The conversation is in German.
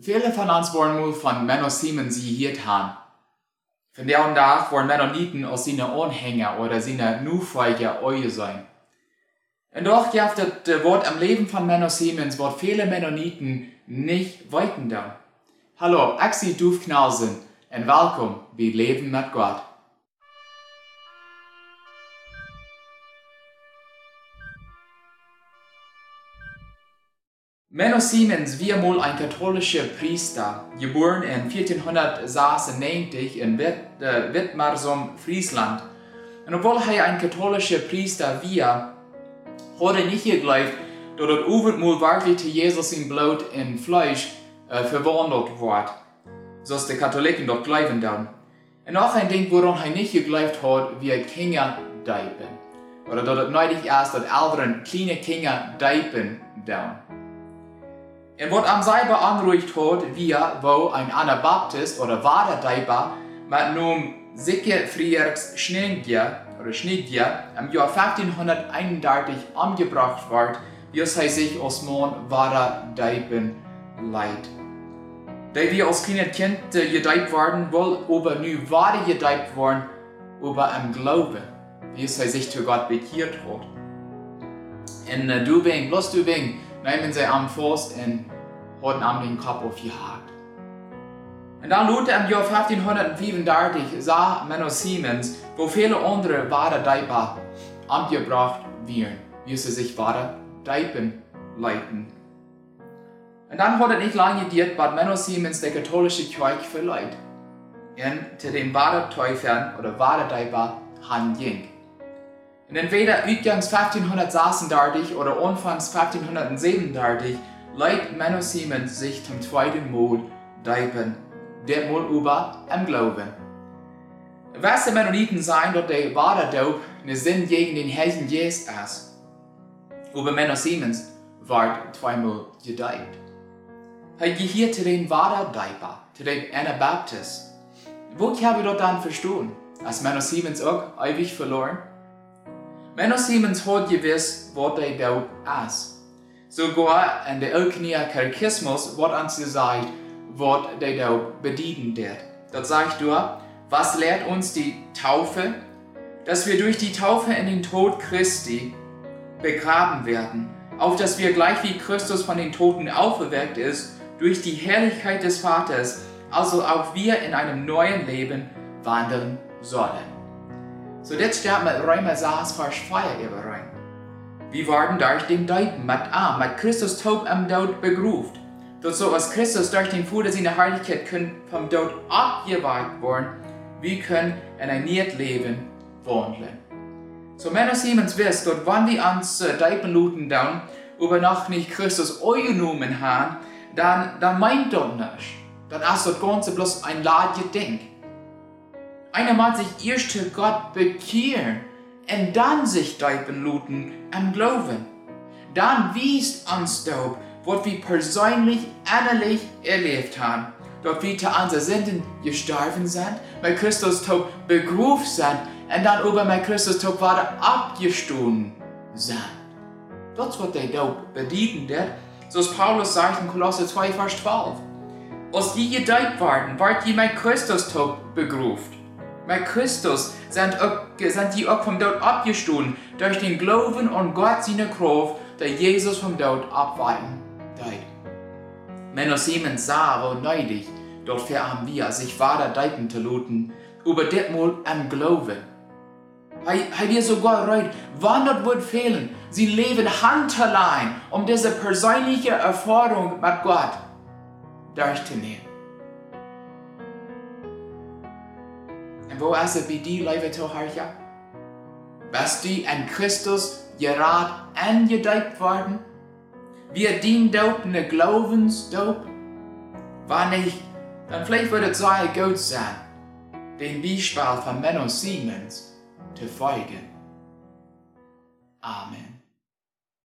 Viele von uns wollen wohl von Menno Siemens gehört haben. Von der und Tag wollen Mennoniten aus seinen Anhänger oder seine Nufeiger Eue sein. Und doch gibt das Wort am Leben von Menno Siemens, wird viele Mennoniten nicht weiten da. Hallo, Axi Dufknausen und willkommen bei Leben mit Gott. Menno Siemens war mal ein katholischer Priester, geboren in 1496 in äh, Wittmarsum, Friesland. Und obwohl er ein katholischer Priester war, hat er nicht geglaubt, dass das Uwendmal wirklich Jesus in Blut in Fleisch äh, verwandelt wird. So die Katholiken dort glauben dann. Und auch ein Ding, woran er nicht geglaubt hat, wie Kinder deipen. Oder dass es nötig ist, dass älteren kleine Kinder deipen dann. Und was am selber anruhigt hat, wir, wo ein Anabaptist oder Waderdeiber mit Namen Sicke Friers Schneidier oder Schneidier im Jahr 1531 angebracht wird, wie es sich als Mann Waderdeiben leid. Da wir als kleine Kind gedeibt worden, wohl aber nu Wade gedeibt worden, über am Glauben, wie es sich zu Gott bekehrt hat. Und uh, du bist, bloß du bist, nehmen sie am Fuß und haben am den Kopf aufgehakt. Und dann Luther im Jahr 1535 sah Menno Siemens, wo viele andere wahre Deiber angebracht werden, wie sie sich wahre Deipen leiten. Und dann er nicht lange gedauert, was Menno Siemens der katholische Kirche verleiht. Und zu den wahren Teufern oder wahren Deiber han Und entweder Utgangs 1536 oder Anfangs 1537 leidt Menno Siemens sich zum zweiten Mal deipen, der Mal über am Glauben. Was die Mennoniten sein, dass der wahre Daub eine Sinn gegen den Herrn Jesus ist. Aber Menno Siemens wird zweimal gedeibt. Er gehört zu den wahren Deiber, zu den Anabaptist. Wo kann wir dort dann verstehen? Als Menno Siemens auch ewig verloren? Siemens hat gewiss, der Daub ist. Sogar in der Elknier Katechismus wird uns gesagt, was der Daub bedienen wird. Dort sagt er, was lehrt uns die Taufe? Dass wir durch die Taufe in den Tod Christi begraben werden, auf dass wir gleich wie Christus von den Toten auferweckt ist, durch die Herrlichkeit des Vaters, also auch wir in einem neuen Leben wandeln sollen. So jetzt steht mit Römer 6, Vers 4 überein. Wir werden durch den Deuten mit A, mit Christus Tod am Tod begruft. Dort so als Christus durch den Fuder seiner Herrlichkeit können vom Tod abgeweiht worden, wir können in ein neues Leben wandeln. So Männer Siemens wisst, dort wann wir uns äh, Deipen luten dann, aber noch nicht Christus genommen haben, dann, dann meint dort nicht. Dann ist das Ganze bloß ein Ladje Ding. Einer muss sich erst zu Gott bekehren und dann sich Deipen luten am Glauben. Dann wiest uns dort, was wir persönlich innerlich erlebt haben. Dort wir zu unseren Sünden gestorben sind, mit Christus Tod begruft sind und dann über mit Christus Tod weiter abgestoßen sind. Das wird der Daub bedienen wird, so ist Paulus sagt in Kolosse 2, Vers 12. Als die gedeiht waren, wart ihr mit Christus Tod begruft. Mit Christus sind, sind die auch vom Tod abgestoßen, durch den Glauben an Gott seine Kraft, der Jesus vom Tod abweiten deit. Menno Siemens sah wo neidig, dort haben wir sich weiter deiten zu luten, über det mal am Glauben. Hij wir sogar reut, das wird fehlen, sie leben handallein, um diese persönliche Erfahrung mit Gott durchzunehmen. Wo es bei dir, liebe Zuhörer? Bist du in Christus gerade angedeiht worden? Wir dienen Dope eine Glaubensdope? War nicht, dann vielleicht würde es sehr gut sein, den Beispiel von Menno Siemens zu folgen. Amen.